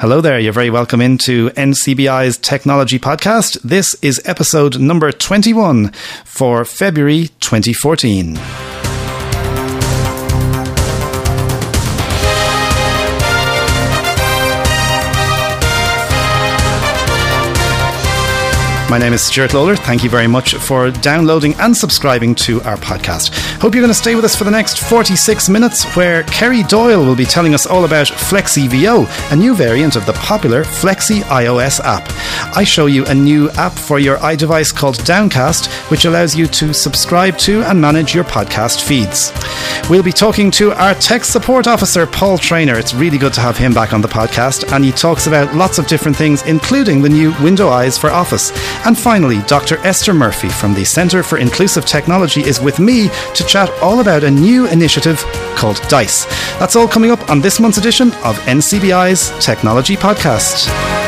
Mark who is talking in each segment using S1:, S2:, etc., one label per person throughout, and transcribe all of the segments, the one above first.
S1: Hello there. You're very welcome into NCBI's Technology Podcast. This is episode number 21 for February 2014. My name is Stuart Lawler. Thank you very much for downloading and subscribing to our podcast. Hope you're going to stay with us for the next 46 minutes, where Kerry Doyle will be telling us all about Fleksy VO, a new variant of the popular Fleksy iOS app. I show you a new app for your iDevice called Downcast, which allows you to subscribe to and manage your podcast feeds. We'll be talking to our tech support officer, Paul Trainer. It's really good to have him back on the podcast, and he talks about lots of different things, including the new Window Eyes for Office. And finally, Dr. Esther Murphy from the Centre for Inclusive Technology is with me to chat all about a new initiative called DICE. That's all coming up on this month's edition of NCBI's Technology Podcast.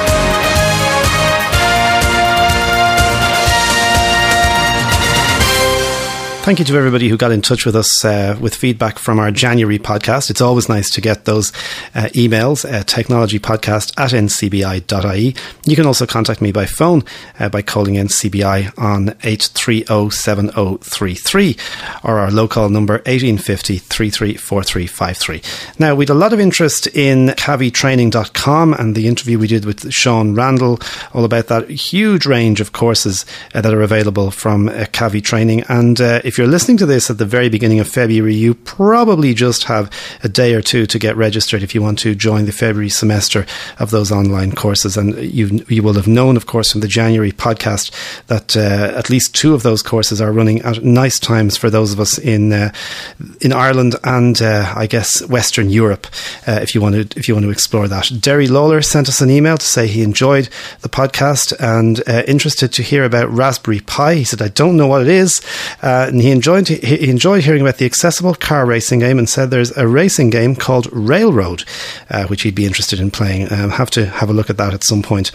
S1: Thank you to everybody who got in touch with us uh, with feedback from our January podcast. It's always nice to get those uh, emails, uh, technologypodcast at ncbi.ie. You can also contact me by phone uh, by calling NCBI on 8307033 or our local number 1850 334353. Now, we had a lot of interest in cavitraining.com and the interview we did with Sean Randall all about that huge range of courses uh, that are available from uh, Cavi Training. And if you're listening to this at the very beginning of February, you probably just have a day or two to get registered if you want to join the February semester of those online courses. And you you will have known, of course, from the January podcast that uh, at least two of those courses are running at nice times for those of us in uh, in Ireland and uh, I guess Western Europe. Uh, if you want to if you want to explore that, Derry Lawler sent us an email to say he enjoyed the podcast and uh, interested to hear about Raspberry Pi. He said, "I don't know what it is." Uh, and he enjoyed he enjoyed hearing about the accessible car racing game and said there's a racing game called Railroad, uh, which he'd be interested in playing. Um, have to have a look at that at some point.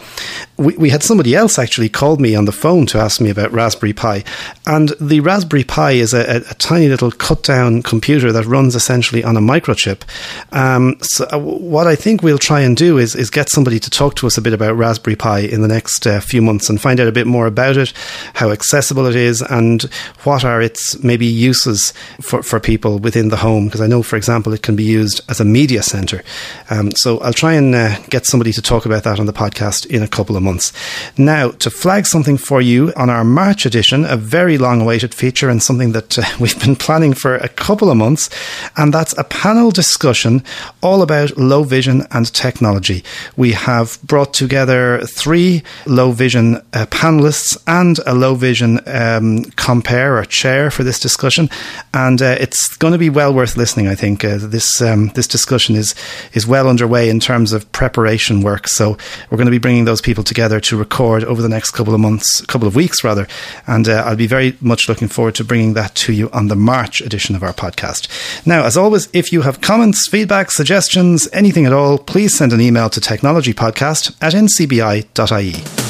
S1: We, we had somebody else actually called me on the phone to ask me about Raspberry Pi, and the Raspberry Pi is a, a, a tiny little cut down computer that runs essentially on a microchip. Um, so uh, what I think we'll try and do is is get somebody to talk to us a bit about Raspberry Pi in the next uh, few months and find out a bit more about it, how accessible it is, and what are its maybe uses for, for people within the home. Because I know, for example, it can be used as a media center. Um, so I'll try and uh, get somebody to talk about that on the podcast in a couple of months. Now, to flag something for you on our March edition, a very long awaited feature and something that uh, we've been planning for a couple of months, and that's a panel discussion all about low vision and technology. We have brought together three low vision uh, panelists and a low vision um, compare or chair for this discussion, and uh, it's going to be well worth listening. I think uh, this um, this discussion is is well underway in terms of preparation work. So we're going to be bringing those people together to record over the next couple of months, couple of weeks rather, and uh, I'll be very much looking forward to bringing that to you on the March edition of our podcast. Now, as always, if you have comments, feedback, suggestions, anything at all, please send an email to technologypodcast at ncbi.ie.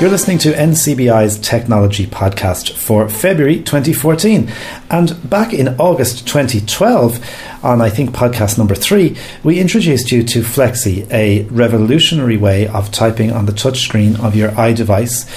S1: You're listening to NCBI's Technology Podcast for February 2014. And back in August 2012, on I think podcast number three, we introduced you to Fleksy, a revolutionary way of typing on the touchscreen of your iDevice.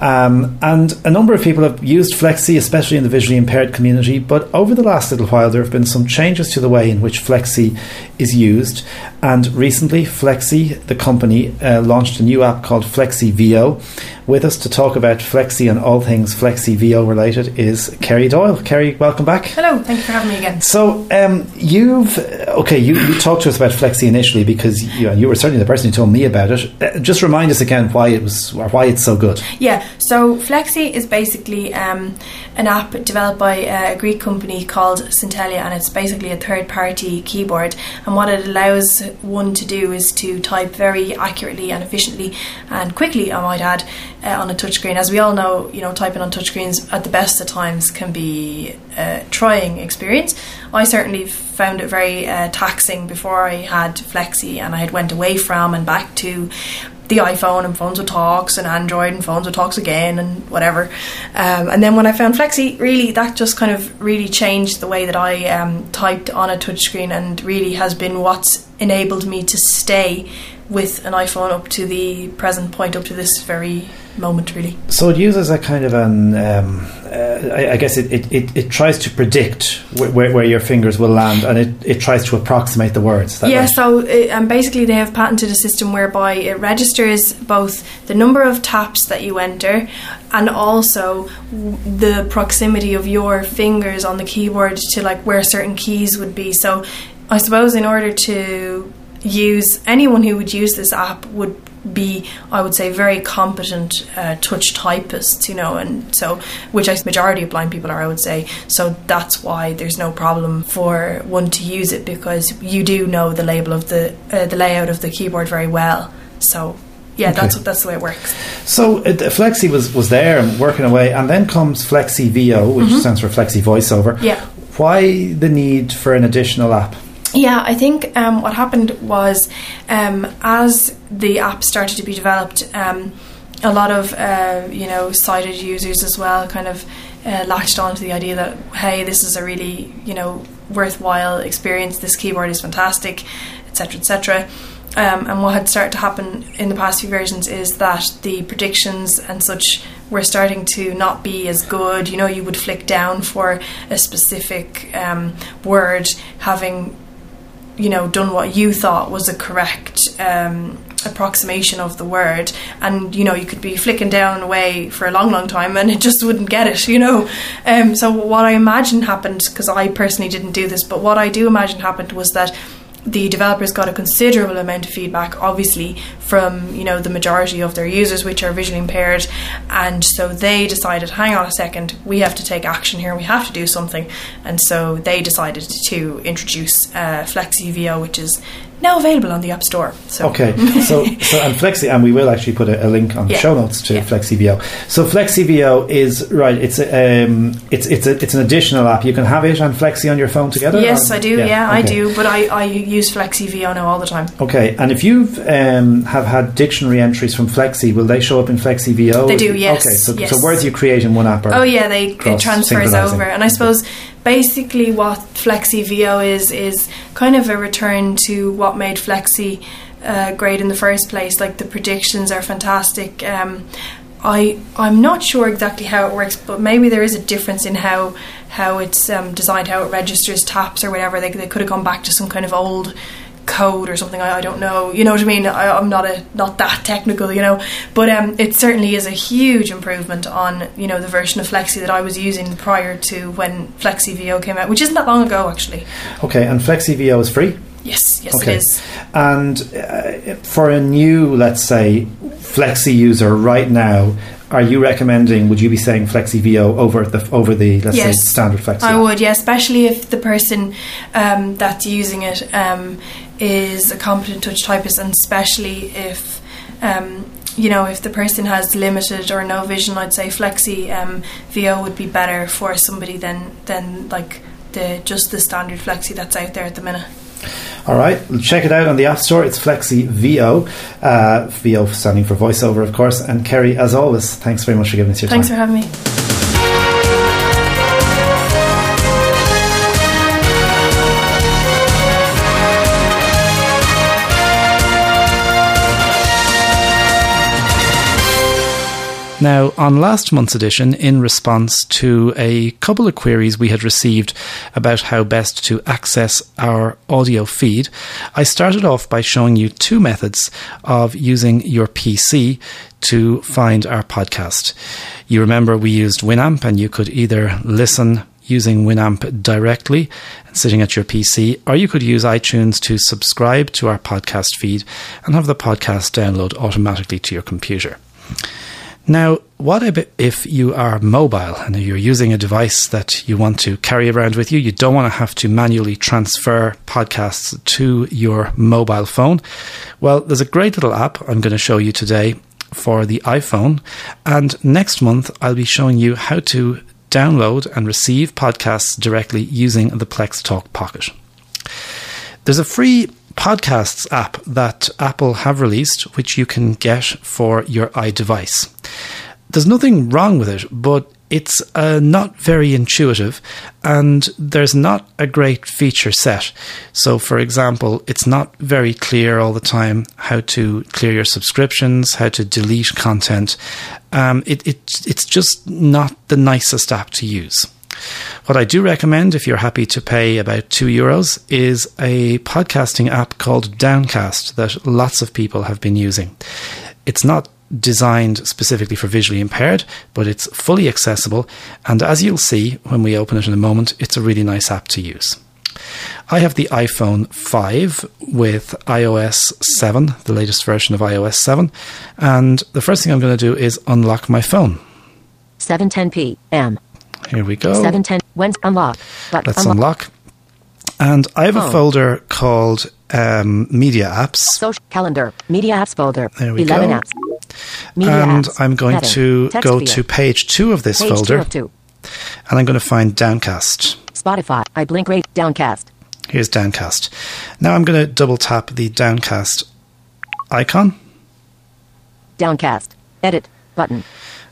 S1: Um, and a number of people have used Fleksy, especially in the visually impaired community. But over the last little while, there have been some changes to the way in which Fleksy is used. And recently, Fleksy, the company, uh, launched a new app called Fleksy VO. With us to talk about Fleksy and all things Fleksy VO related is Kerry Doyle. Kerry, welcome back.
S2: Hello, thank you for having me again.
S1: So, um, you've okay, you, you talked to us about Fleksy initially because you, you were certainly the person who told me about it. Uh, just remind us again why it was or why it's so good.
S2: Yeah, so Fleksy is basically um, an app developed by a Greek company called Syntellia, and it's basically a third-party keyboard. And what it allows one to do is to type very accurately and efficiently and quickly, I might add, uh, on a touchscreen. As we all know, you know, typing on touchscreens at the best of times can be a trying experience. I certainly found it very uh, taxing before I had Fleksy and I had went away from and back to the iPhone and phones with talks and Android and phones with talks again and whatever. Um, and then when I found Fleksy, really that just kind of really changed the way that I um, typed on a touchscreen and really has been what's enabled me to stay with an iPhone up to the present point, up to this very moment, really.
S3: So it uses a kind of an, um, uh, I, I, guess it, it, it, it, tries to predict wh- where, where your fingers will land and it, it tries to approximate the words.
S2: yeah,
S3: right?
S2: so it, and basically they have patented a system whereby it registers both the number of taps that you enter and also the proximity of your fingers on the keyboard to like where certain keys would be. So I suppose in order to use anyone who would use this app would be, I would say, very competent uh, touch typists, you know, and so which I majority of blind people are, I would say. So that's why there's no problem for one to use it because you do know the label of the uh, the layout of the keyboard very well. So yeah, okay. that's that's the way it works.
S3: So uh, Fleksy was was there and working away, and then comes Fleksy VO, which mm-hmm. stands for Fleksy VoiceOver.
S2: Yeah.
S3: Why the need for an additional app?
S2: Yeah, I think um, what happened was um, as the app started to be developed, um, a lot of uh, you know sighted users as well kind of uh, latched onto the idea that hey, this is a really you know worthwhile experience. This keyboard is fantastic, etc., etc. Um, and what had started to happen in the past few versions is that the predictions and such were starting to not be as good. You know, you would flick down for a specific um, word, having you know done what you thought was a correct um, approximation of the word. And you know you could be flicking down away for a long long time and it just wouldn't get it you know? Um, so what i imagine happened because i personally didn't do this but what i do imagine happened was that the developers got a considerable amount of feedback, obviously, from you know the majority of their users, which are visually impaired, and so they decided, hang on a second, we have to take action here, we have to do something, and so they decided to introduce uh, FleksyVO, which is now available on the App Store. So.
S3: Okay, so so and Fleksy, and we will actually put a, a link on the show notes to yeah. FleksyVO. So FleksyVO is right. It's a, um, it's it's a, it's an additional app. You can have it and Fleksy on your phone together.
S2: Yes, or? I do. Yeah, yeah okay. I do. But I, I use FleksyVO now all the time.
S3: Okay, and if you've um, have had dictionary entries from Fleksy, will they show up in FleksyVO?
S2: They do. Yes.
S3: Okay, so,
S2: yes.
S3: so words you create in one app.
S2: oh yeah, they it transfers over, and I suppose basically what Fleksy VO is is kind of a return to what made Fleksy uh, great in the first place. Like the predictions are fantastic. Um, I I'm not sure exactly how it works, but maybe there is a difference in how how it's um, designed, how it registers taps or whatever. They they could have gone back to some kind of old code or something. I, I don't know. You know what I mean? I, am not a not that technical, you know. But um, it certainly is a huge improvement on you know the version of Fleksy that I was using prior to when Fleksy VO came out, which isn't that long ago actually.
S3: Okay, and Fleksy VO is free.
S2: Yes, yes, okay. it is.
S3: And uh, for a new, let's say, Fleksy user right now, are you recommending? Would you be saying Fleksy VO over the over the let's yes, say standard Fleksy?
S2: I would, yeah, especially if the person um, that's using it um, is a competent touch typist, and especially if um, you know if the person has limited or no vision, I'd say Fleksy um, VO would be better for somebody than than like the just the standard Fleksy that's out there at the minute.
S3: All right, check it out on the App Store. It's Fleksy VO, uh, VO standing for voiceover, of course. And Kerry, as always, thanks very much for giving us your
S2: thanks
S3: time.
S2: Thanks for having me.
S1: Now, on last month's edition, in response to a couple of queries we had received about how best to access our audio feed, I started off by showing you two methods of using your PC to find our podcast. You remember we used Winamp, and you could either listen using Winamp directly and sitting at your PC, or you could use iTunes to subscribe to our podcast feed and have the podcast download automatically to your computer. Now, what if you are mobile and you're using a device that you want to carry around with you? You don't want to have to manually transfer podcasts to your mobile phone. Well, there's a great little app I'm going to show you today for the iPhone. And next month, I'll be showing you how to download and receive podcasts directly using the Plex Talk Pocket. There's a free Podcasts app that Apple have released, which you can get for your iDevice. There's nothing wrong with it, but it's uh, not very intuitive and there's not a great feature set. So, for example, it's not very clear all the time how to clear your subscriptions, how to delete content. Um, it, it, it's just not the nicest app to use. What I do recommend, if you're happy to pay about two euros, is a podcasting app called Downcast that lots of people have been using. It's not designed specifically for visually impaired, but it's fully accessible. And as you'll see when we open it in a moment, it's a really nice app to use. I have the iPhone 5 with iOS 7, the latest version of iOS 7. And the first thing I'm going to do is unlock my phone.
S4: 7:10 p.m.
S1: Here we go.
S4: 7:10 when unlock.
S1: But Let's unlock. unlock. And I have a folder called um, Media Apps.
S4: Social calendar, Media Apps folder.
S1: There we
S4: 11
S1: go.
S4: apps. Media
S1: and
S4: apps.
S1: I'm going
S4: Heading.
S1: to
S4: Text
S1: go to page two of this
S4: Page
S1: folder,
S4: two of two.
S1: and I'm going to find Downcast.
S4: Spotify. I blink rate downcast.
S1: Here's Downcast. Now I'm going to double tap the Downcast icon,
S4: Downcast. Edit button.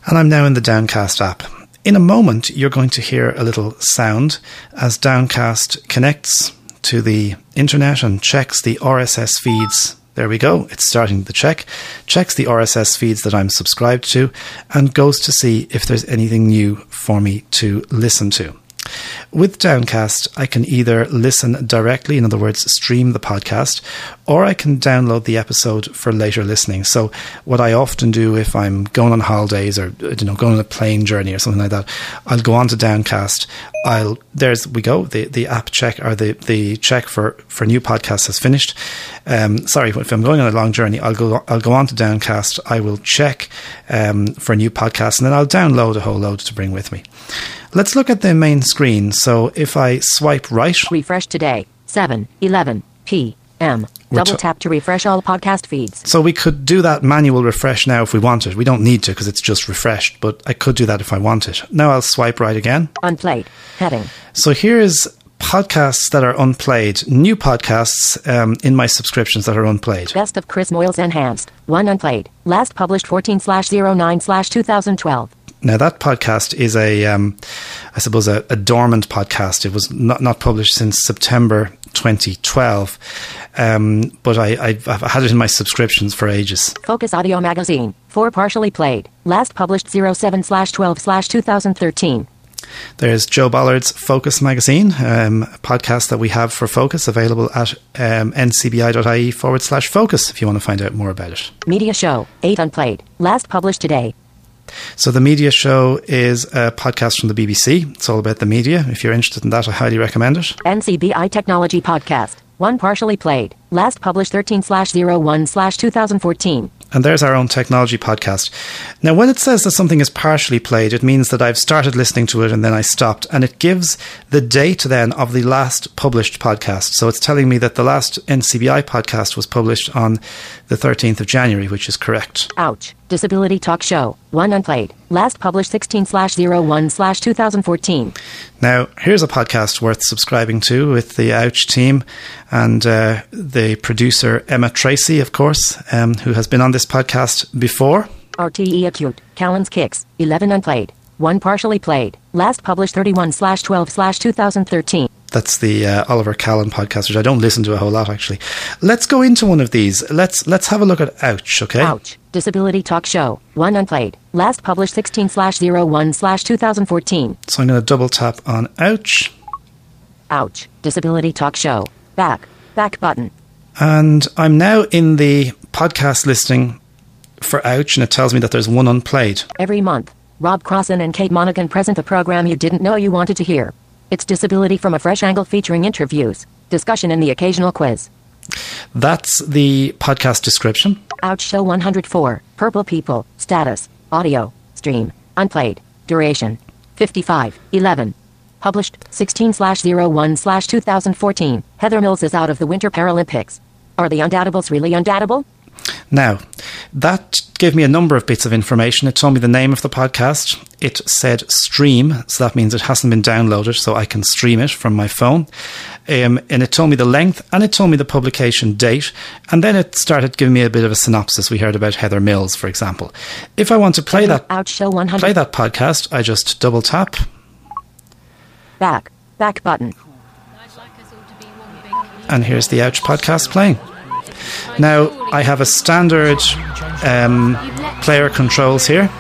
S1: and I'm now in the Downcast app. In a moment, you're going to hear a little sound as Downcast connects to the internet and checks the RSS feeds. There we go. It's starting the check. Checks the RSS feeds that I'm subscribed to and goes to see if there's anything new for me to listen to. With Downcast, I can either listen directly, in other words, stream the podcast, or I can download the episode for later listening. So, what I often do if I'm going on holidays or you know going on a plane journey or something like that, I'll go on to Downcast. I'll there's we go the the app check or the the check for for new podcasts has finished. Um, sorry, if I'm going on a long journey, I'll go I'll go on to Downcast. I will check um, for a new podcast, and then I'll download a whole load to bring with me. Let's look at the main screen. So if I swipe right,
S4: Refresh today. 7 11 p.m. Double tap to refresh all podcast feeds.
S1: so we could do that manual refresh now if we wanted. We don't need to because it's just refreshed, but I could do that if I wanted. Now I'll swipe right again.
S4: Unplayed. Heading.
S1: So here's podcasts that are unplayed, new podcasts um, in my subscriptions that are unplayed.
S4: Best of Chris Moyles Enhanced. 1 unplayed. Last published 14 slash 09 slash 2012.
S1: Now that podcast is a, um, I suppose, a, a dormant podcast. It was not, not published since September 2012, um, but I, I've, I've had it in my subscriptions for ages.
S4: Focus Audio Magazine. 4 partially played. Last published 07 slash 12 slash 2013.
S1: There's Joe Ballard's Focus magazine, um, a podcast that we have for Focus, available at um, ncbi.ie forward slash focus if you want to find out more about it.
S4: Media Show. 8 unplayed. Last published today.
S1: So, The Media Show is a podcast from the BBC. It's all about the media. If you're interested in that, I highly recommend it.
S4: NCBI Technology Podcast. 1 partially played. Last published 13 slash 01 slash 2014.
S1: And there's our own technology podcast. Now, when it says that something is partially played, it means that I've started listening to it and then I stopped. And it gives the date then of the last published podcast. So it's telling me that the last NCBI podcast was published on the 13th of January, which is correct.
S4: Ouch. Disability Talk Show. 1 unplayed. Last published 16 slash 01 slash 2014.
S1: Now, here's a podcast worth subscribing to with the Ouch team and uh, the producer Emma Tracey, of course, um, who has been on this podcast before.
S4: RTE Acute. Callan's Kicks. 11 unplayed. 1 partially played. Last published 31 slash 12 slash 2013.
S1: That's the uh, Oliver Callan podcast, which I don't listen to a whole lot actually. Let's go into one of these. Let's let's have a look at Ouch, okay?
S4: Ouch. Disability Talk Show. 1 unplayed. Last published 16 slash 01 slash 2014.
S1: So I'm going to double tap on Ouch,
S4: Ouch. Disability Talk Show. Back. Back button.
S1: and I'm now in the podcast listing for Ouch, and it tells me that there's one unplayed.
S4: Every month, Rob Crossan and Kate Monaghan present a program you didn't know you wanted to hear. It's Disability from a Fresh Angle featuring interviews, discussion, and the occasional quiz.
S1: That's the podcast description.
S4: Ouch Show 104. Purple People. Status. Audio. Stream. Unplayed. Duration. 55. 11. Published 16 slash 01 slash 2014. Heather Mills is out of the Winter Paralympics. Are the undateables really undateable?
S1: Now, that gave me a number of bits of information. It told me the name of the podcast. It said stream, so that means it hasn't been downloaded, so I can stream it from my phone. Um, and it told me the length and it told me the publication date. And then it started giving me a bit of a synopsis. We heard about Heather Mills, for example. If I want to play that,
S4: Ouch show 100.
S1: play that podcast, I just double tap
S4: Back. Back button.
S1: and here's the Ouch podcast playing. Now, I have a standard um, player controls here.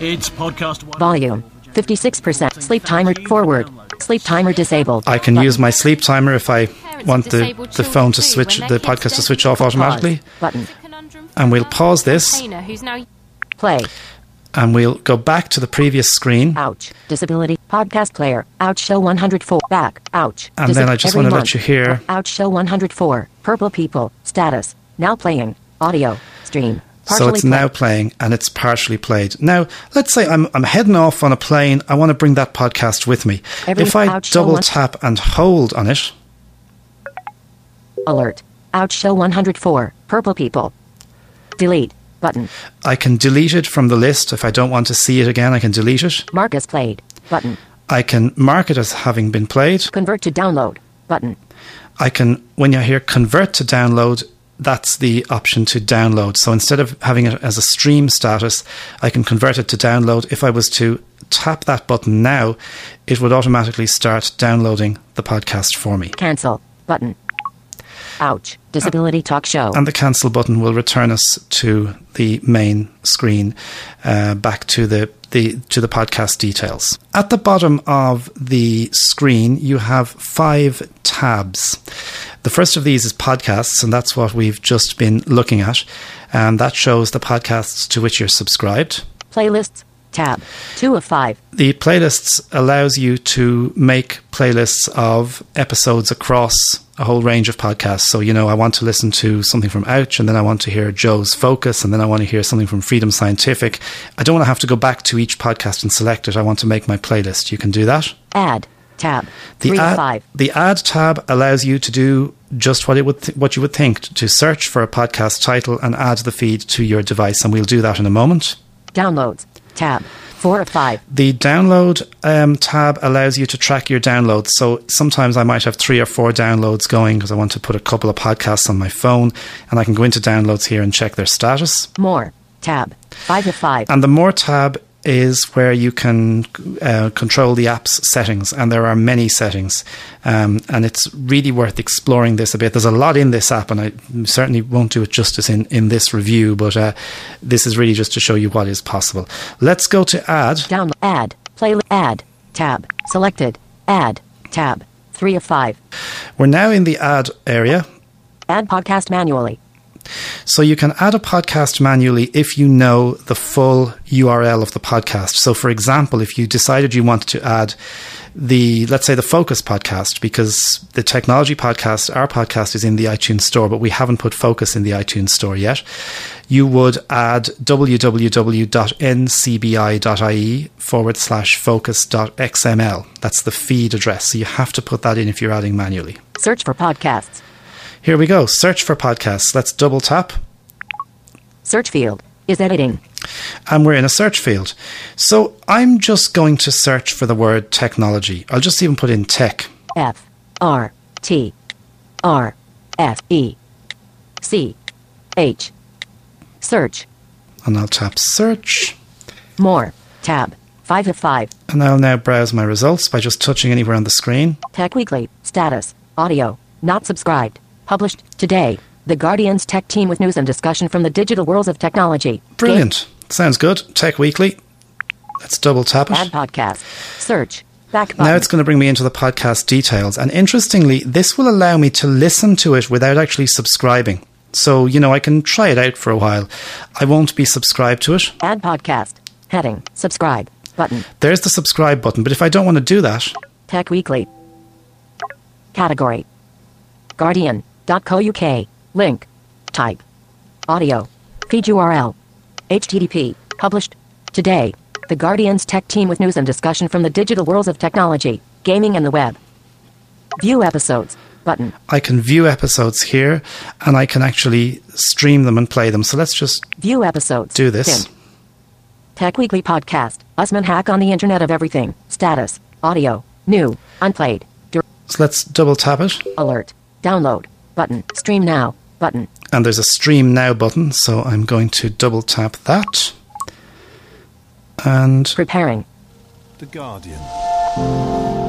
S5: It's podcast.
S4: Volume. 56%. Sleep timer forward. Sleep timer disabled.
S1: I can use my sleep timer if I want the, the phone to switch, the podcast to switch off automatically.
S4: Button.
S1: And we'll pause this
S6: Taylor, who's now
S4: Play.
S1: And we'll go back to the previous screen.
S4: Ouch. Disability. Podcast player. Ouch show 104. Back. Ouch.
S1: And then I just wanna let you hear-
S4: Ouch show 104. Purple people. Status. Now playing. Audio. Stream.
S1: So it's
S4: play.
S1: now playing and it's partially played. Now, let's say I'm, I'm heading off on a plane. I want to bring that podcast with me.
S4: Every
S1: if I double
S4: one-
S1: tap and hold on it,
S4: Alert. Ouch show 104. Purple people. Delete. Button.
S1: I can delete it from the list. If I don't want to see it again, I can delete it.
S4: Mark as played. Button.
S1: I can mark it as having been played.
S4: Convert to download. Button.
S1: I can, when you hear convert to download, that's the option to download. So instead of having it as a stream status, I can convert it to download. If I was to tap that button now, it would automatically start downloading the podcast for me.
S4: Cancel. Button. Ouch. Disability talk show.
S1: And the cancel button will return us to the main screen, uh, back to the, the to the podcast details. At the bottom of the screen, you have five tabs. The first of these is podcasts, and that's what we've just been looking at. And that shows the podcasts to which you're subscribed.
S4: Playlists. Tab. 2 of 5.
S1: The playlists allows you to make playlists of episodes across a whole range of podcasts. So, you know, I want to listen to something from Ouch, and then I want to hear Joe's Focus, and then I want to hear something from Freedom Scientific. I don't want to have to go back to each podcast and select it. I want to make my playlist. You can do that.
S4: Add. Tab.
S1: The
S4: 3
S1: ad,
S4: of 5.
S1: the add tab allows you to do just what it would th- what you would think to search for a podcast title and add the feed to your device, and we'll do that in a moment.
S4: Downloads. Tab. 4 of 5.
S1: The download um, tab allows you to track your downloads. So sometimes I might have three or four downloads going because I want to put a couple of podcasts on my phone, and I can go into downloads here and check their status.
S4: More. Tab. 5 to 5.
S1: And the more tab is where you can uh, control the app's settings, and there are many settings. Um, and it's really worth exploring this a bit. There's a lot in this app, and I certainly won't do it justice in, in this review, but uh, this is really just to show you what is possible. Let's go to add.
S4: Down. Add. Play. Add. Tab. Selected. Add. Tab. 3 of 5.
S1: We're now in the add area.
S4: Add podcast manually.
S1: So you can add a podcast manually if you know the full URL of the podcast. So for example, if you decided you wanted to add the let's say the focus podcast because the technology podcast our podcast is in the iTunes store but we haven't put focus in the iTunes store yet you would add www.ncbi.ie forward slash focus.xml that's the feed address so you have to put that in if you're adding manually
S4: Search for podcasts.
S1: Here we go search for podcasts let's double tap
S4: Search field. Is editing.
S1: and we're in a search field. So I'm just going to search for the word technology. I'll just even put in tech.
S4: F R T R F E C H. Search.
S1: And I'll tap search.
S4: More. Tab. 5 of 5.
S1: And I'll now browse my results by just touching anywhere on the screen.
S4: Tech Weekly. Status. Audio. Not subscribed. Published today. The Guardian's tech team with news and discussion from the digital worlds of technology.
S1: Brilliant. Sounds good. Tech Weekly. Let's double tap it.
S4: Add podcast. Search. Back.
S1: Now it's going to bring me into the podcast details. And interestingly, this will allow me to listen to it without actually subscribing. So, you know, I can try it out for a while. I won't be subscribed to it.
S4: Add podcast. Heading. Subscribe. Button.
S1: There's the subscribe button. But if I don't want to do that,
S4: Tech Weekly. Category. Guardian.co.uk. Link. Type. Audio. Feed URL. HTTP. Published. Today. The Guardian's tech team with news and discussion from the digital worlds of technology, gaming and the web. View episodes. button.
S1: I can view episodes here and I can actually stream them and play them. So let's just
S4: View episodes.
S1: do this.
S4: Pin. Tech Weekly Podcast. Usman Haque on the Internet of Everything. Status. Audio. New. Unplayed. Dur-
S1: So let's double tap it.
S4: alert. Download. Button. Stream now. Button.
S1: And there's a stream now button. So I'm going to double tap that. And
S4: Preparing.
S5: The Guardian.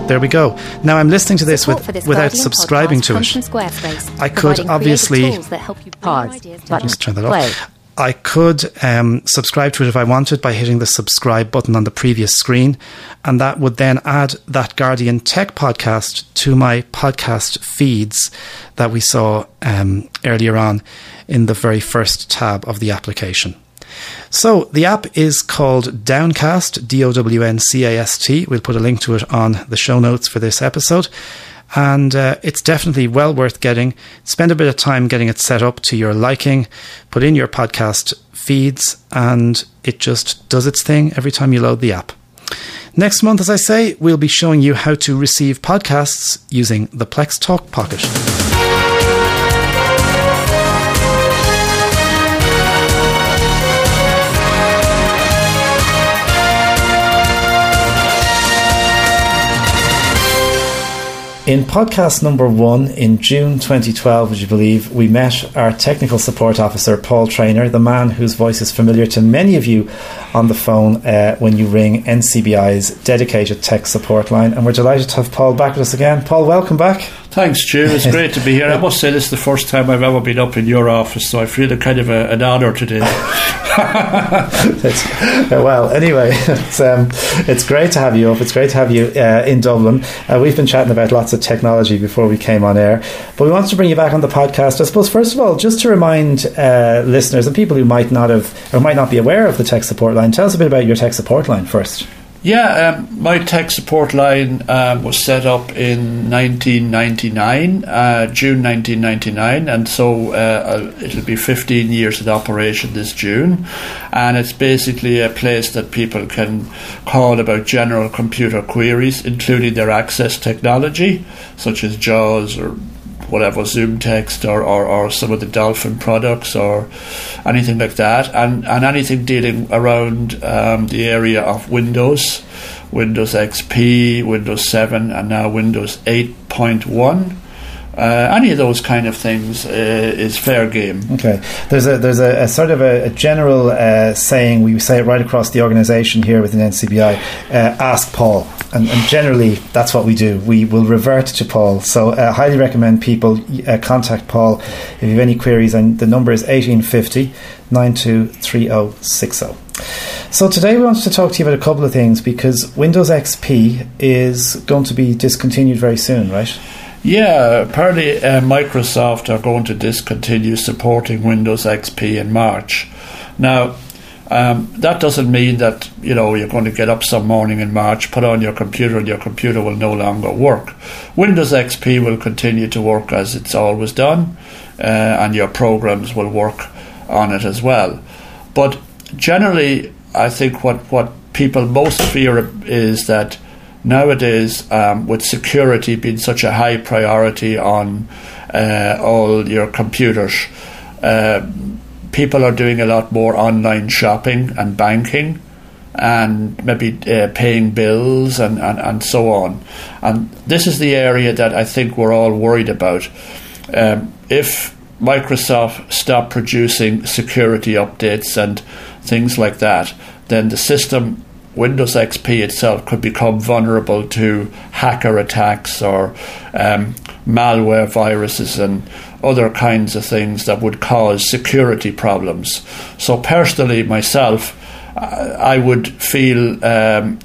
S1: there we go. Now I'm listening to this with,
S6: this
S1: without
S6: Guardian
S1: subscribing to it. I could obviously-
S6: tools that help you
S4: Pause.
S6: ideas to
S4: Button.
S1: Just turn that
S4: Play.
S1: I could um, subscribe to it if I wanted by hitting the subscribe button on the previous screen, and that would then add that Guardian Tech podcast to my podcast feeds that we saw um, earlier on in the very first tab of the application. So the app is called Downcast, D O W N C A S T. We'll put a link to it on the show notes for this episode. And uh, it's definitely well worth getting. Spend a bit of time getting it set up to your liking, put in your podcast feeds, and it just does its thing every time you load the app. Next month, as I say, we'll be showing you how to receive podcasts using the Plex Talk Pocket.
S3: In podcast number one in June 2012, would you believe, we met our technical support officer, Paul Trainer, the man whose voice is familiar to many of you on the phone uh, when you ring NCBI's dedicated tech support line. And we're delighted to have Paul back with us again. Paul, welcome back.
S7: Thanks, Stu. It's great to be here. I must say, this is the first time I've ever been up in your office, so I feel a kind of a, an honour today.
S3: Uh, well, anyway, it's um, it's great to have you up. It's great to have you uh, in Dublin. Uh, we've been chatting about lots of technology before we came on air, but we wanted to bring you back on the podcast. I suppose first of all, just to remind uh, listeners and people who might not have or might not be aware of the tech support line, tell us a bit about your tech support line first.
S7: Yeah, um, my tech support line um, was set up in 1999, uh, June 1999, and so uh, it'll be 15 years in operation this June. And it's basically a place that people can call about general computer queries, including their access technology, such as JAWS or whatever Zoom text or, or, or some of the Dolphin products or anything like that, and, and anything dealing around um, the area of Windows, Windows XP, Windows 7, and now Windows 8.1. Uh, any of those kind of things uh, is fair game.
S3: Okay, there's a there's a, a sort of a, a general uh, saying we say it right across the organisation here within NCBI. Uh, ask Paul, and, and generally that's what we do. We will revert to Paul. So I uh, highly recommend people uh, contact Paul if you have any queries. And the number is 1850 923060. So today we wanted to talk to you about a couple of things because Windows XP is going to be discontinued very soon, right?
S7: Yeah, apparently uh, Microsoft are going to discontinue supporting Windows XP in March. Now, um, that doesn't mean that you know you're going to get up some morning in March, put on your computer, and your computer will no longer work. Windows XP will continue to work as it's always done, uh, and your programs will work on it as well. But generally, I think what what people most fear is that nowadays, um, with security being such a high priority on uh, all your computers, uh, people are doing a lot more online shopping and banking and maybe uh, paying bills and, and, and so on. And this is the area that I think we're all worried about. Um, if Microsoft stop producing security updates and things like that, then the system Windows XP itself could become vulnerable to hacker attacks or um, malware viruses and other kinds of things that would cause security problems. So, personally, myself, I would feel um,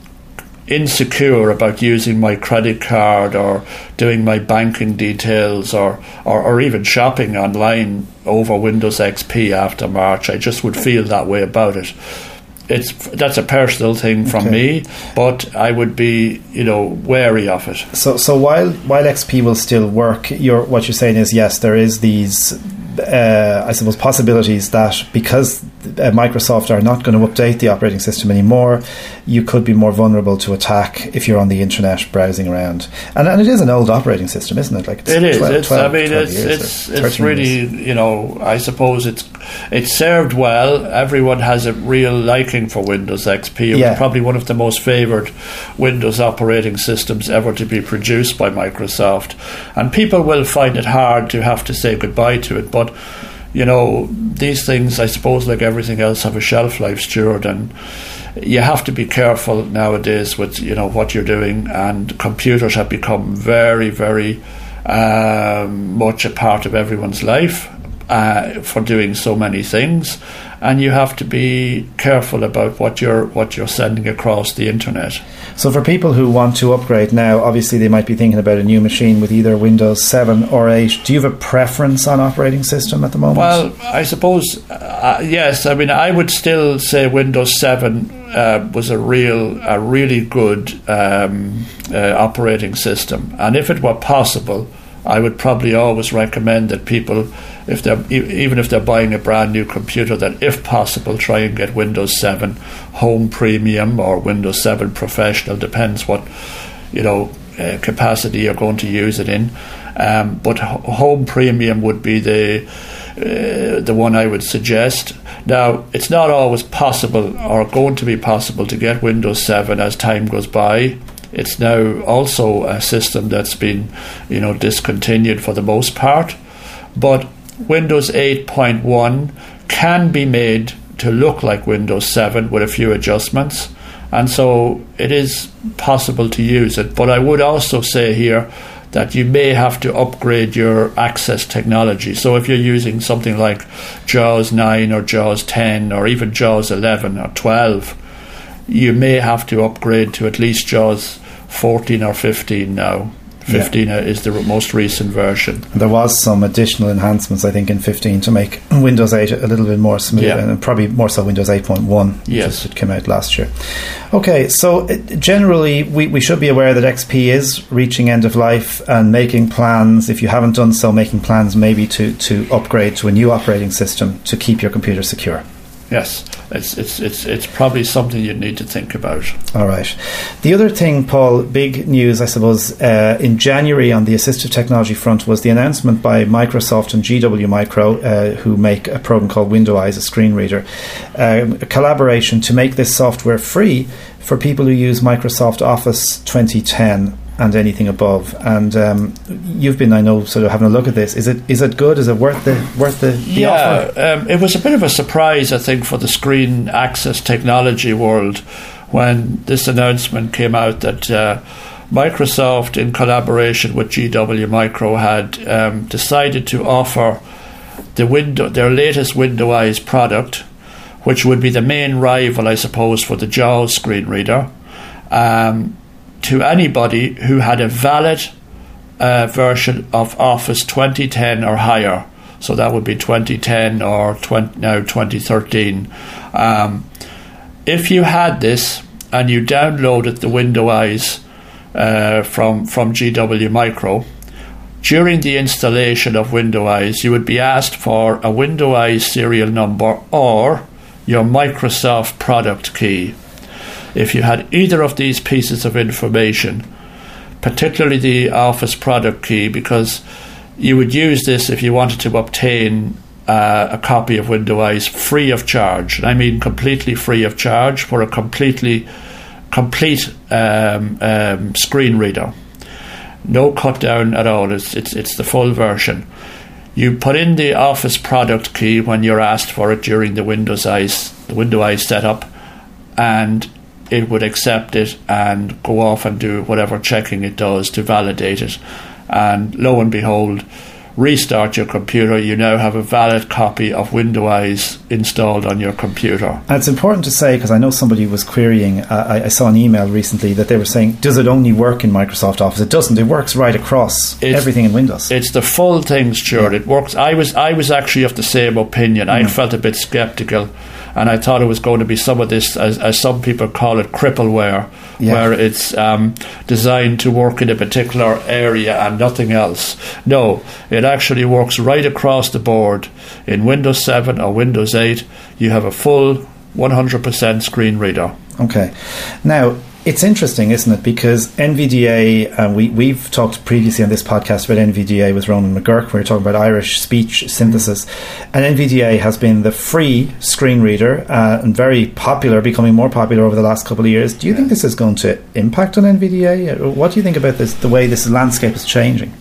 S7: insecure about using my credit card or doing my banking details or, or, or even shopping online over Windows XP after March. I just would feel that way about it it's that's a personal thing from
S3: Okay.
S7: me, but I would be you know wary of it.
S3: So, so while while XP will still work, you're, what you're saying is yes, there is these, uh, I suppose, possibilities that because
S1: uh, Microsoft are not going to update the operating system anymore, you could be more vulnerable to attack if you're on the internet browsing around. And, and it is an old operating system, isn't it? Like
S7: it's it is. 12, it's, 12, I mean, it's it's, it's really years. you know. I suppose it's it's served well. Everyone has a real liking for Windows XP. It yeah. was probably one of the most favoured Windows operating systems ever to be produced by Microsoft, and people will find it hard to have to say goodbye to it, but you know, these things, I suppose, like everything else, have a shelf life, Stuart, and you have to be careful nowadays with you know what you're doing. And computers have become very, very um, much a part of everyone's life uh, for doing so many things, and you have to be careful about what you're what you're sending across the internet.
S1: So, for people who want to upgrade now, obviously they might be thinking about a new machine with either Windows 7 or 8. Do you have a preference on operating system at the moment?
S7: Well, I suppose, uh, yes. I mean, I would still say Windows 7 uh, was a real, a really good um, uh, operating system. And if it were possible, I would probably always recommend that people, if they're even if they're buying a brand new computer, that if possible, try and get Windows 7 Home Premium or Windows 7 Professional. Depends what you know uh, capacity you're going to use it in. Um, but Home Premium would be the uh, the one I would suggest. Now, it's not always possible or going to be possible to get Windows 7 as time goes by. It's now also a system that's been, you know, discontinued for the most part. But Windows 8.1 can be made to look like Windows 7 with a few adjustments. And so it is possible to use it. But I would also say here that you may have to upgrade your access technology. So if you're using something like JAWS 9 or JAWS 10 or even JAWS 11 or 12, you may have to upgrade to at least JAWS 14 or 15 now. 15 yeah. is the most recent version.
S1: There was some additional enhancements, I think, in 15 to make Windows 8 a little bit more smooth, yeah. and probably more so Windows 8.1,
S7: yes,
S1: it came out last year. Okay, so uh, generally we, we should be aware that XP is reaching end of life and making plans. If you haven't done so, making plans maybe to to upgrade to a new operating system to keep your computer secure.
S7: Yes, it's it's it's it's probably something you'd need to think about.
S1: All right. The other thing, Paul, big news, I suppose, uh, in January on the assistive technology front was the announcement by Microsoft and GW Micro, uh, who make a program called WindowEyes, a screen reader, uh, a collaboration to make this software free for people who use Microsoft Office 2010 and anything above. And um, you've been, I know, sort of having a look at this. Is it is it good? Is it worth the worth the, the
S7: yeah? Um, it was a bit of a surprise, I think, for the screen access technology world when this announcement came out that. Uh, Microsoft, in collaboration with GW Micro, had um, decided to offer the window their latest WindowEyes product, which would be the main rival, I suppose, for the JAWS screen reader. Um, to anybody who had a valid uh, version of Office 2010 or higher. So that would be 2010 or 20, now 2013. Um, if you had this and you downloaded the WindowEyes uh, from from GW Micro, during the installation of WindowEyes, you would be asked for a WindowEyes serial number or your Microsoft product key if you had either of these pieces of information, particularly the Office product key, because you would use this if you wanted to obtain uh, a copy of WindowEyes free of charge. I mean, completely free of charge for a completely complete um, um, screen reader. No cut down at all. It's, it's it's the full version. You put in the Office product key when you're asked for it during the WindowEyes the WindowEyes setup, and it would accept it and go off and do whatever checking it does to validate it. And lo and behold, restart your computer, you now have a valid copy of WindowEyes installed on your computer.
S1: And it's important to say because I know somebody was querying. Uh, I, I, saw an email recently that they were saying, "Does it only work in Microsoft Office?" It doesn't. It works right across it's, everything in Windows.
S7: It's the full thing, Stuart. Yeah. It works. I was I was actually of the same opinion. Mm. I felt a bit skeptical and I thought it was going to be some of this, as, as some people call it, crippleware, yeah. where it's um, designed to work in a particular area and nothing else. No, it actually works right across the board in Windows 7 or Windows 8. you have a full 100% screen reader.
S1: Okay. Now, it's interesting, isn't it? Because NVDA, uh, we, we've talked previously on this podcast about NVDA with Ronan McGurk. Where We were talking about Irish speech synthesis. And NVDA has been the free screen reader uh, and very popular, becoming more popular over the last couple of years. Do you think this is going to impact on NVDA? What do you think about this, the way this landscape is changing?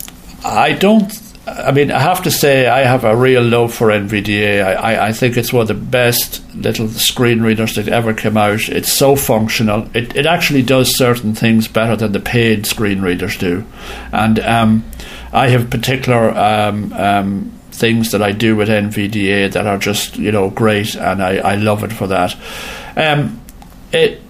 S7: I don't I mean, I have to say, I have a real love for NVDA. I, I, I, think it's one of the best little screen readers that ever came out. It's so functional. It, it actually does certain things better than the paid screen readers do. And um, I have particular um, um, things that I do with NVDA that are just, you know, great, and I, I love it for that. Um, it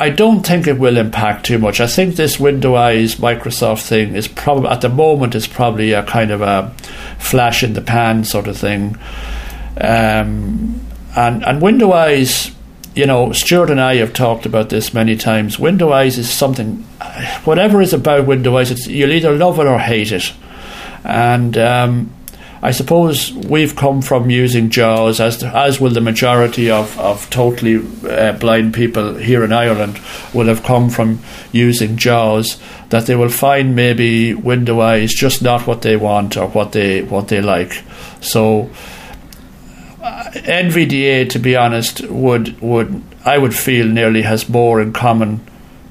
S7: I don't think it will impact too much. I think this Window-Eyes Microsoft thing is probably at the moment is probably a kind of a flash in the pan sort of thing. Um, and and Windows, you know, Stuart and I have talked about this many times. Windows is something, whatever is about Windows, it's, you'll either love it or hate it. And um, I suppose we've come from using JAWS, as as will the majority of, of totally uh, blind people here in Ireland will have come from using JAWS. That they will find maybe Windows just not what they want or what they what they like. So uh, NVDA, to be honest, would would I would feel nearly has more in common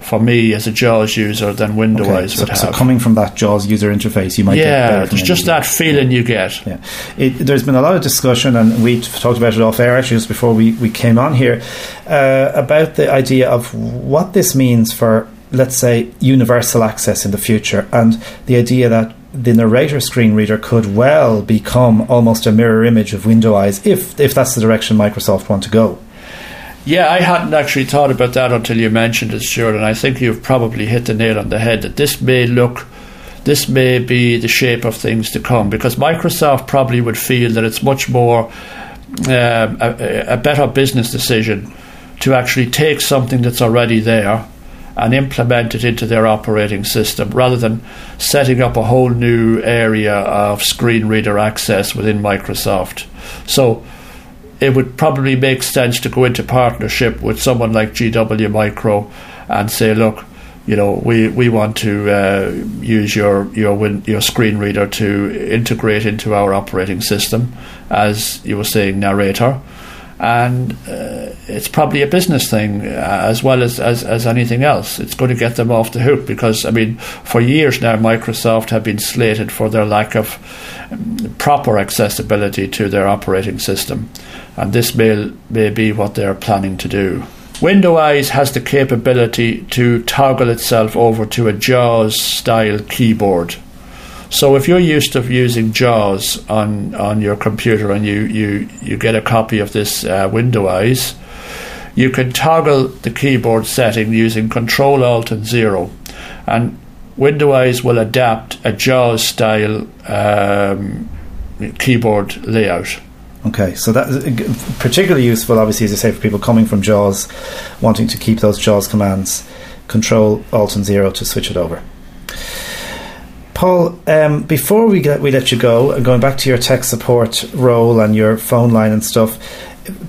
S7: for me as a JAWS user than Windows okay,
S1: so,
S7: would have.
S1: So coming from that JAWS user interface, you might
S7: yeah, there's just that feeling you get.
S1: Yeah, it, there's been a lot of discussion, and we talked about it off air actually just before we, we came on here uh, about the idea of what this means for, let's say, universal access in the future, and the idea that the narrator screen reader could well become almost a mirror image of Windows if if that's the direction Microsoft want to go.
S7: Yeah, I hadn't actually thought about that until you mentioned it, Stuart, and I think you've probably hit the nail on the head that this may look, this may be the shape of things to come because Microsoft probably would feel that it's much more uh, a, a better business decision to actually take something that's already there and implement it into their operating system rather than setting up a whole new area of screen reader access within Microsoft. So it would probably make sense to go into partnership with someone like GW Micro and say, look, you know, we, we want to uh, use your your win, your screen reader to integrate into our operating system, as you were saying, narrator, and uh, it's probably a business thing uh, as well as, as as anything else. It's going to get them off the hook because I mean, for years now, Microsoft have been slated for their lack of um, proper accessibility to their operating system and this may, may be what they're planning to do. Windows has the capability to toggle itself over to a JAWS style keyboard. So if you're used to using JAWS on, on your computer and you, you, you get a copy of this uh, Windows, you can toggle the keyboard setting using Control Alt and Zero, and Windows will adapt a JAWS style um, keyboard layout.
S1: Okay, so that is particularly useful, obviously, as I say, for people coming from JAWS, wanting to keep those JAWS commands, Control Alt and Zero to switch it over. Paul, um, before we get we let you go, and going back to your tech support role and your phone line and stuff,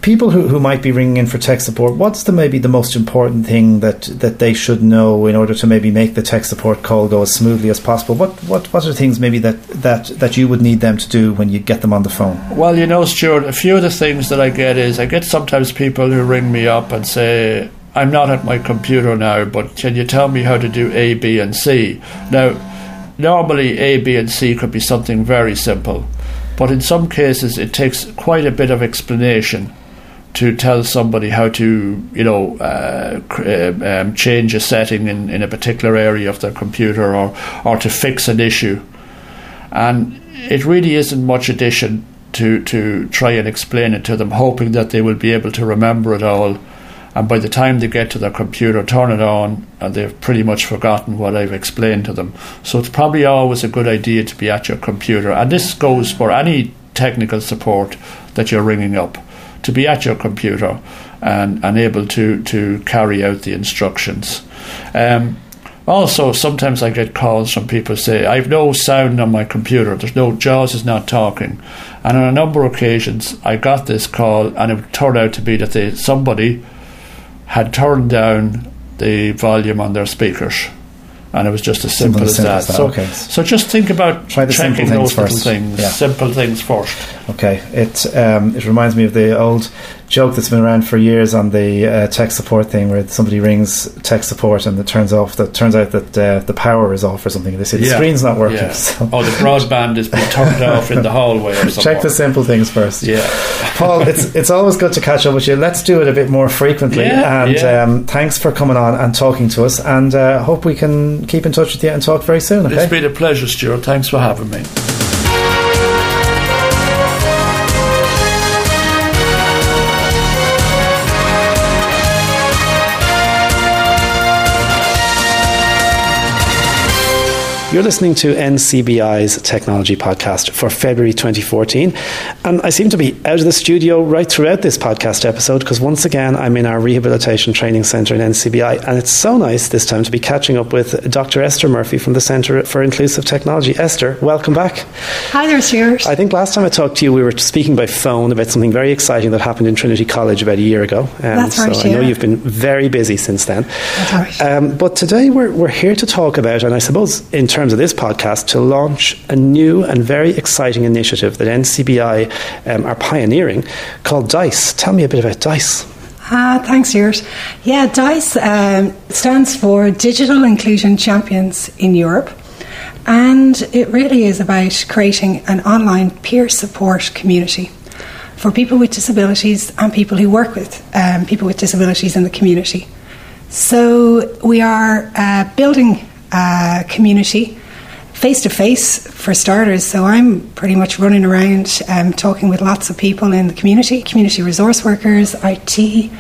S1: people who, who might be ringing in for tech support, what's the maybe the most important thing that, that they should know in order to maybe make the tech support call go as smoothly as possible? What what, what are things maybe that, that, that you would need them to do when you get them on the phone?
S7: Well, you know, Stuart, a few of the things that I get is I get sometimes people who ring me up and say, I'm not at my computer now, but can you tell me how to do A, B, and C? Now, normally A, B, and C could be something very simple but in some cases, it takes quite a bit of explanation to tell somebody how to, you know, uh, uh, um, change a setting in, in a particular area of their computer or, or to fix an issue. And it really isn't much addition to, to try and explain it to them, hoping that they will be able to remember it all and by the time they get to their computer, turn it on, and they've pretty much forgotten what I've explained to them. So it's probably always a good idea to be at your computer, and this goes for any technical support that you're ringing up, to be at your computer and, and able to, to carry out the instructions. Um, Also, sometimes I get calls from people say, I have no sound on my computer, there's no, JAWS is not talking. And on a number of occasions, I got this call, and it turned out to be that they, somebody had turned down the volume on their speakers. And it was just as simple,
S3: Simple as simple
S7: that.
S3: as that,
S7: So,
S3: okay.
S7: so just think about
S3: Try the simple
S7: checking
S3: things
S7: those little
S3: first.
S7: things,
S3: Yeah.
S7: simple things first.
S3: Okay, it um, it reminds me of the old joke that's been around for years on the uh, tech support thing, where somebody rings tech support and it turns off that turns out that uh, the power is off or something. They say the
S7: Yeah.
S3: screen's not working.
S7: Yeah.
S3: So
S7: Oh, the broadband has been turned off in the hallway or something.
S3: check the simple things first.
S7: Yeah.
S3: Paul, it's it's always good to catch up with you. Let's do it a bit more frequently.
S7: Yeah,
S3: and
S7: yeah.
S3: Um, thanks for coming on and talking to us. And uh, hope we can keep in touch with you and talk very soon.
S7: It's been a pleasure, Stuart. Thanks for having me.
S1: You're listening to NCBI's Technology Podcast for February 2014. And I seem to be out of the studio right throughout this podcast episode because once again I'm in our Rehabilitation Training Centre in NCBI. And it's so nice this time to be catching up with Dr. Esther Murphy from the Centre for Inclusive Technology. Esther, welcome back.
S6: Hi there, Stuart.
S1: I think last time I talked to you, we were speaking by phone about something very exciting that happened in Trinity College about a year ago. Um,
S6: That's right,
S1: So I know
S6: yeah.
S1: you've been very busy since then.
S6: That's right.
S1: Um, but today we're, we're here to talk about, and I suppose in terms of this podcast, to launch a new and very exciting initiative that NCBI um, are pioneering called DICE. Tell me a bit about DICE.
S6: Ah, thanks, Stuart. Yeah, DICE um, stands for Digital Inclusion Champions in Europe. And it really is about creating an online peer support community for people with disabilities and people who work with um, people with disabilities in the community. So we are uh, building a community face to face for starters. So I'm pretty much running around um, talking with lots of people in the community, community resource workers, IT,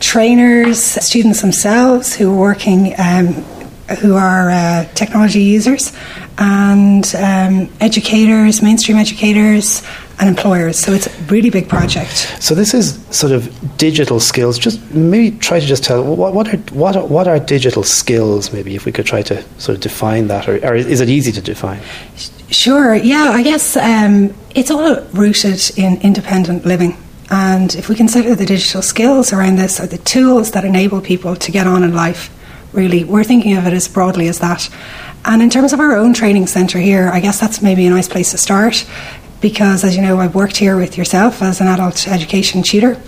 S6: trainers, students themselves who are working, um, who are uh, technology users, and um, educators, mainstream educators, and employers. So it's a really big project.
S1: So this is sort of digital skills. Just maybe try to just tell what, what are what are, what are digital skills? Maybe if we could try to sort of define that, or, or is it easy to define?
S6: Sure, yeah, I guess um, it's all rooted in independent living. And if we consider the digital skills around this are the tools that enable people to get on in life, really, we're thinking of it as broadly as that. And in terms of our own training centre here, I guess that's maybe a nice place to start because, as you know, I've worked here with yourself as an adult education tutor.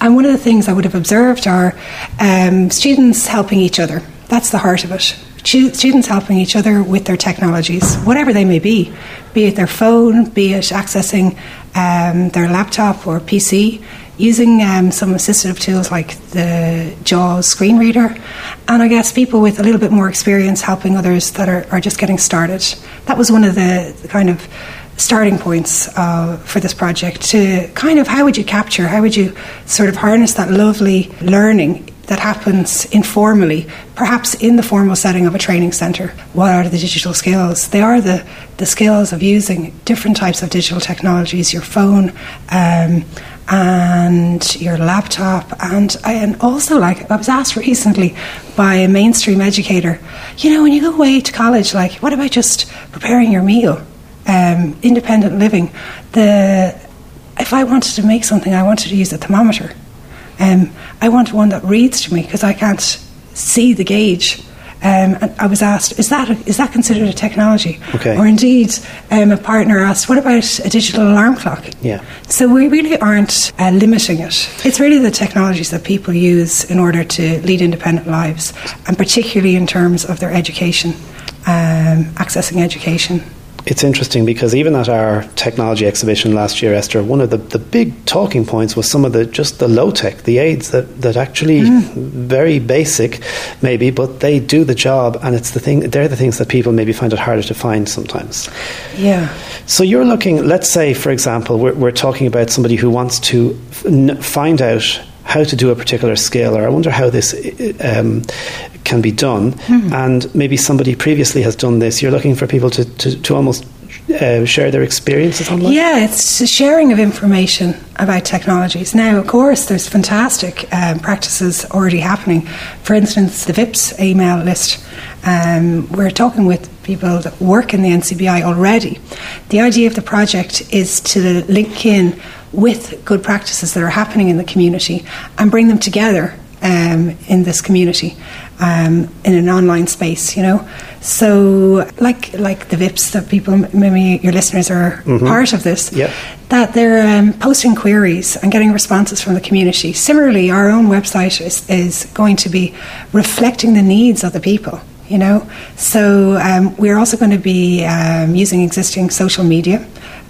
S6: And one of the things I would have observed are um, students helping each other. That's the heart of it. Students helping each other with their technologies, whatever they may be, be it their phone, be it accessing um, their laptop or PC, using um, some assistive tools like the JAWS screen reader, and I guess people with a little bit more experience helping others that are, are just getting started. That was one of the, the kind of starting points uh, for this project to kind of how would you capture, how would you sort of harness that lovely learning that happens informally, perhaps in the formal setting of a training centre. What are the digital skills? They are the, the skills of using different types of digital technologies, your phone, um, and your laptop and and also like I was asked recently by a mainstream educator, you know, when you go away to college, like what about just preparing your meal, um, independent living? The if I wanted to make something, I wanted to use a thermometer. Um, I want one that reads to me because I can't see the gauge. Um, and I was asked, is that is that considered a technology?
S1: Okay.
S6: Or indeed, um, a partner asked, what about a digital alarm clock?
S1: Yeah.
S6: So we really aren't uh, limiting it. It's really the technologies that people use in order to lead independent lives, and particularly in terms of their education, um, accessing education.
S1: It's interesting because even at our technology exhibition last year, Esther, one of the, the big talking points was some of the just the low tech, the aids that, that actually very basic maybe, but they do the job and it's the thing they're the things that people maybe find it harder to find sometimes.
S6: Yeah.
S1: So you're looking, let's say, for example, we're, we're talking about somebody who wants to f- n- find out how to do a particular skill, or I wonder how this um, can be done. And maybe somebody previously has done this. You're looking for people to, to, to almost uh, share their experiences online?
S6: Yeah, it's sharing of information about technologies. Now, of course, there's fantastic um, practices already happening. For instance, the VIPS email list. Um, we're talking with people that work in the NCBI already. The idea of the project is to link in with good practices that are happening in the community and bring them together um, in this community um, in an online space, you know. So, like like the VIPs that people, maybe your listeners are
S1: Mhm.
S6: part of this,
S1: Yep.
S6: that they're um, posting queries and getting responses from the community. Similarly, our own website is, is going to be reflecting the needs of the people. You know, so um, we're also going to be um, using existing social media,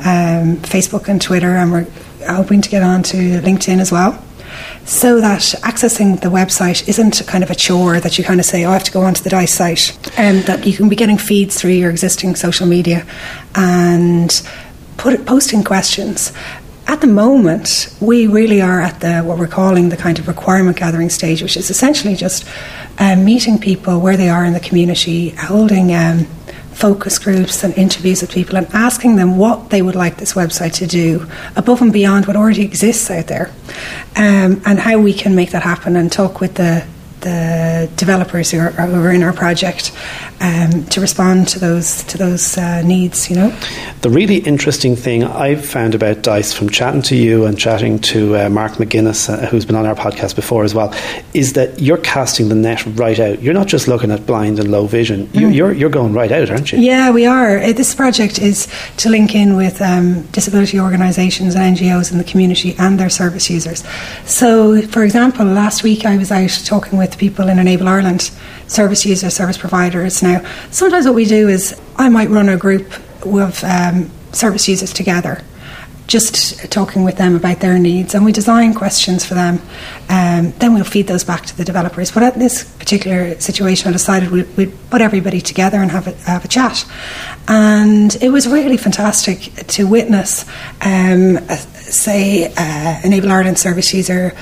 S6: um, Facebook and Twitter, and we're hoping to get on to LinkedIn as well so that accessing the website isn't kind of a chore that you kind of say, oh, I have to go onto the DICE site, and that you can be getting feeds through your existing social media and put posting questions. At the moment, we really are at the what we're calling the kind of requirement gathering stage, which is essentially just um, meeting people where they are in the community, holding um, focus groups and interviews with people, and asking them what they would like this website to do above and beyond what already exists out there, um, and how we can make that happen, and talk with the the developers who are, who are in our project um, to respond to those to those uh, needs. You know.
S1: The really interesting thing I've found about Dice from chatting to you and chatting to uh, Mark McGuinness, uh, who's been on our podcast before as well, is that you're casting the net right out. You're not just looking at blind and low vision. You,
S6: Mm.
S1: You're you're going right out, aren't you?
S6: Yeah, we are. Uh, This project is to link in with um, disability organisations and NGOs in the community and their service users. So, for example, last week I was out talking with people in Enable Ireland, service users, service providers. Now, sometimes what we do is I might run a group of um, service users together. Just talking with them about their needs, and we design questions for them. Um, then we'll feed those back to the developers. But at this particular situation, I decided we'd, we'd put everybody together and have a, have a chat. And it was really fantastic to witness, um, say, uh, Enable Ireland service user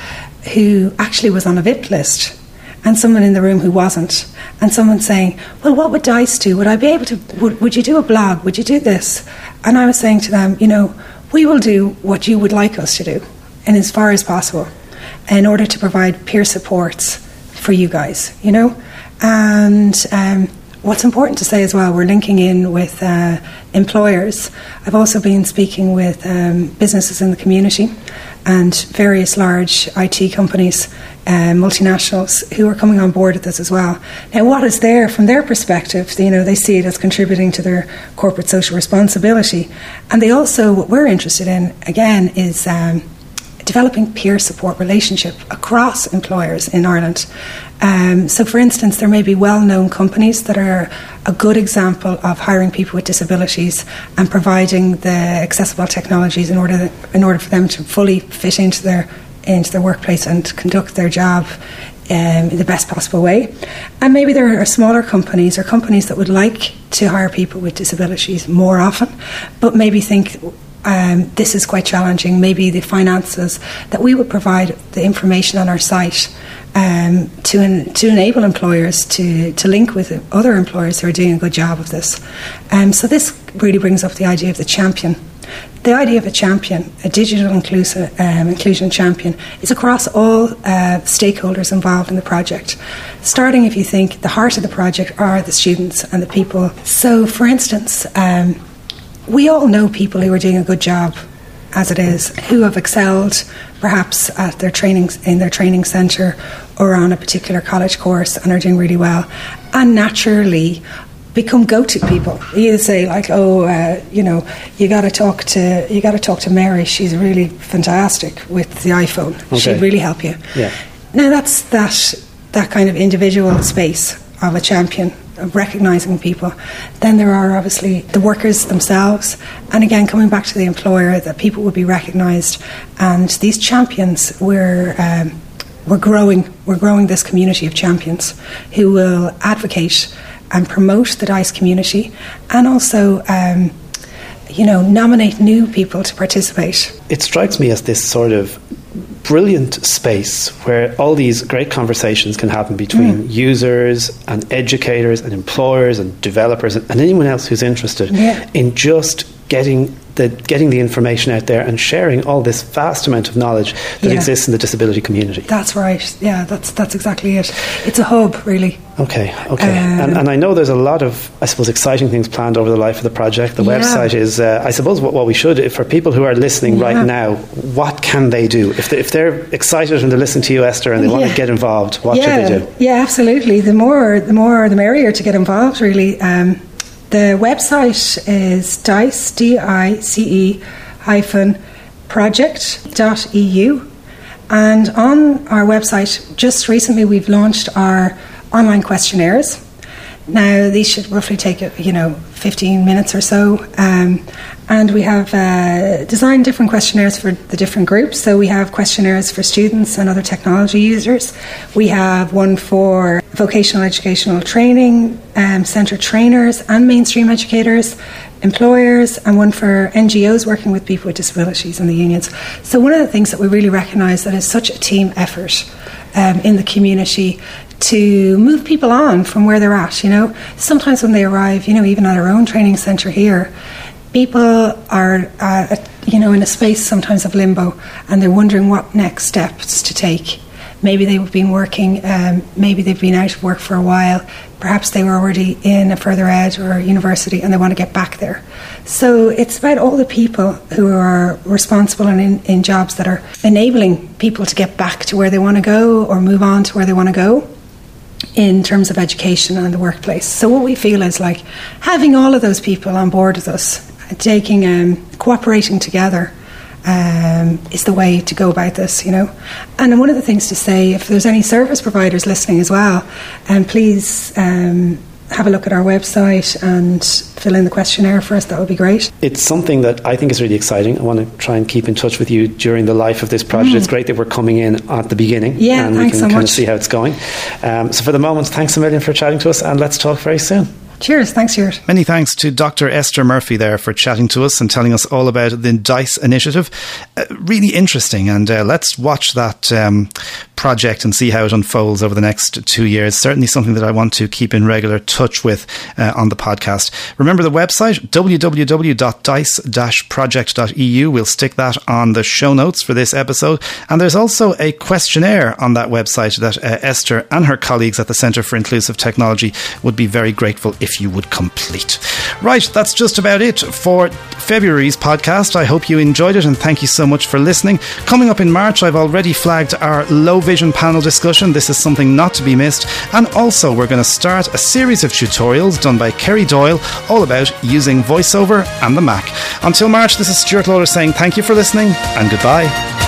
S6: who actually was on a VIP list and someone in the room who wasn't, and someone saying, "Well, what would Dice do? Would I be able to? Would, would you do a blog? Would you do this?" And I was saying to them, "You know, we will do what you would like us to do, and as far as possible, in order to provide peer supports for you guys. You know, and." Um, What's important to say as well, we're linking in with uh, employers. I've also been speaking with um, businesses in the community and various large IT companies, uh, multinationals, who are coming on board with this as well. Now, what is there from their perspective? You know, they see it as contributing to their corporate social responsibility, and they also what we're interested in again is. Um, developing peer support relationship across employers in Ireland. Um, so, for instance, there may be well-known companies that are a good example of hiring people with disabilities and providing the accessible technologies in order in order for them to fully fit into their into their workplace and conduct their job um, in the best possible way. And maybe there are smaller companies or companies that would like to hire people with disabilities more often, but maybe think um, this is quite challenging. Maybe the finances that we would provide the information on our site um, to en- to enable employers to to link with other employers who are doing a good job of this. Um, so this really brings up the idea of the champion. The idea of a champion, a digital inclusive, um, inclusion champion, is across all uh, stakeholders involved in the project. Starting, if you think, the heart of the project are the students and the people. So, for instance, um, we all know people who are doing a good job as it is, who have excelled perhaps at their training in their training centre or on a particular college course and are doing really well, and naturally become go-to people. You say like, oh, uh, you know, you got to talk to you got to talk to Mary. She's really fantastic with the iPhone. She'd really help you.
S1: Yeah.
S6: Now that's that that kind of individual space of a champion of recognizing people. Then there are obviously the workers themselves, and again coming back to the employer, that people would be recognized, and these champions we're. Um, we're growing. We're growing this community of champions who will advocate and promote the Dice community, and also, um, you know, nominate new people to participate.
S1: It strikes me as this sort of brilliant space where all these great conversations can happen between
S6: Mm.
S1: users and educators and employers and developers and, and anyone else who's interested
S6: Yeah.
S1: in just getting the getting the information out there and sharing all this vast amount of knowledge that
S6: Yeah.
S1: exists in the disability community.
S6: That's right. Yeah, that's that's exactly it. It's a hub, really.
S1: Okay, okay.
S6: Um,
S1: and, and I know there's a lot of, I suppose, exciting things planned over the life of the project. The
S6: Yeah.
S1: website is, uh, I suppose, what, what we should, if for people who are listening
S6: Yeah.
S1: right now, what can they do? If, they, if they're excited and they're listening to you, Esther, and they want to get involved, what should they do?
S6: Yeah, absolutely. The more, the more, the merrier to get involved. Really, um, the website is dice d i c e hyphen project dot eu, and on our website, just recently we've launched our online questionnaires. Now these should roughly take you know 15 minutes or so, um, and we have uh, designed different questionnaires for the different groups. So we have questionnaires for students and other technology users. We have one for vocational educational training um, centre trainers and mainstream educators, employers, and one for NGOs working with people with disabilities and the unions. So one of the things that we really recognise that is such a team effort um, in the community to move people on from where they're at. You know, sometimes when they arrive, you know, even at our own training centre here, people are, uh, you know, in a space sometimes of limbo, and they're wondering what next steps to take. Maybe they've been working, um, maybe they've been out of work for a while. Perhaps they were already in a further ed or university and they want to get back there. So it's about all the people who are responsible and in, in jobs that are enabling people to get back to where they want to go or move on to where they want to go in terms of education and the workplace. So what we feel is like having all of those people on board with us, taking um, cooperating together. Um, is the way to go about this, you know. And one of the things to say, if there's any service providers listening as well, and please um, have a look at our website and fill in the questionnaire for us. That would be great.
S1: It's something that I think is really exciting. I want to try and keep in touch with you during the life of this project. It's great that we're coming in at the beginning
S6: Mm. Yeah,
S1: and we can
S6: so
S1: kind
S6: much.
S1: of see how it's going. Um, so for the moment, thanks a million for chatting to us and let's talk very soon.
S6: Cheers. Thanks, Stuart.
S1: Many thanks to Dr. Esther Murphy there for chatting to us and telling us all about the DICE initiative. Uh, really interesting, and uh, let's watch that um, project and see how it unfolds over the next two years. Certainly something that I want to keep in regular touch with uh, on the podcast. Remember the website www.dice-project.eu. We'll stick that on the show notes for this episode, and there's also a questionnaire on that website that uh, Esther and her colleagues at the Centre for Inclusive Technology would be very grateful you would complete. Right, that's just about it for February's podcast. I hope you enjoyed it and thank you so much for listening. Coming up in March, I've already flagged our low vision panel discussion. This is something not to be missed. And also, we're going to start a series of tutorials done by Kerry Doyle all about using VoiceOver and the Mac. Until March, this is Stuart Lawler saying thank you for listening and goodbye.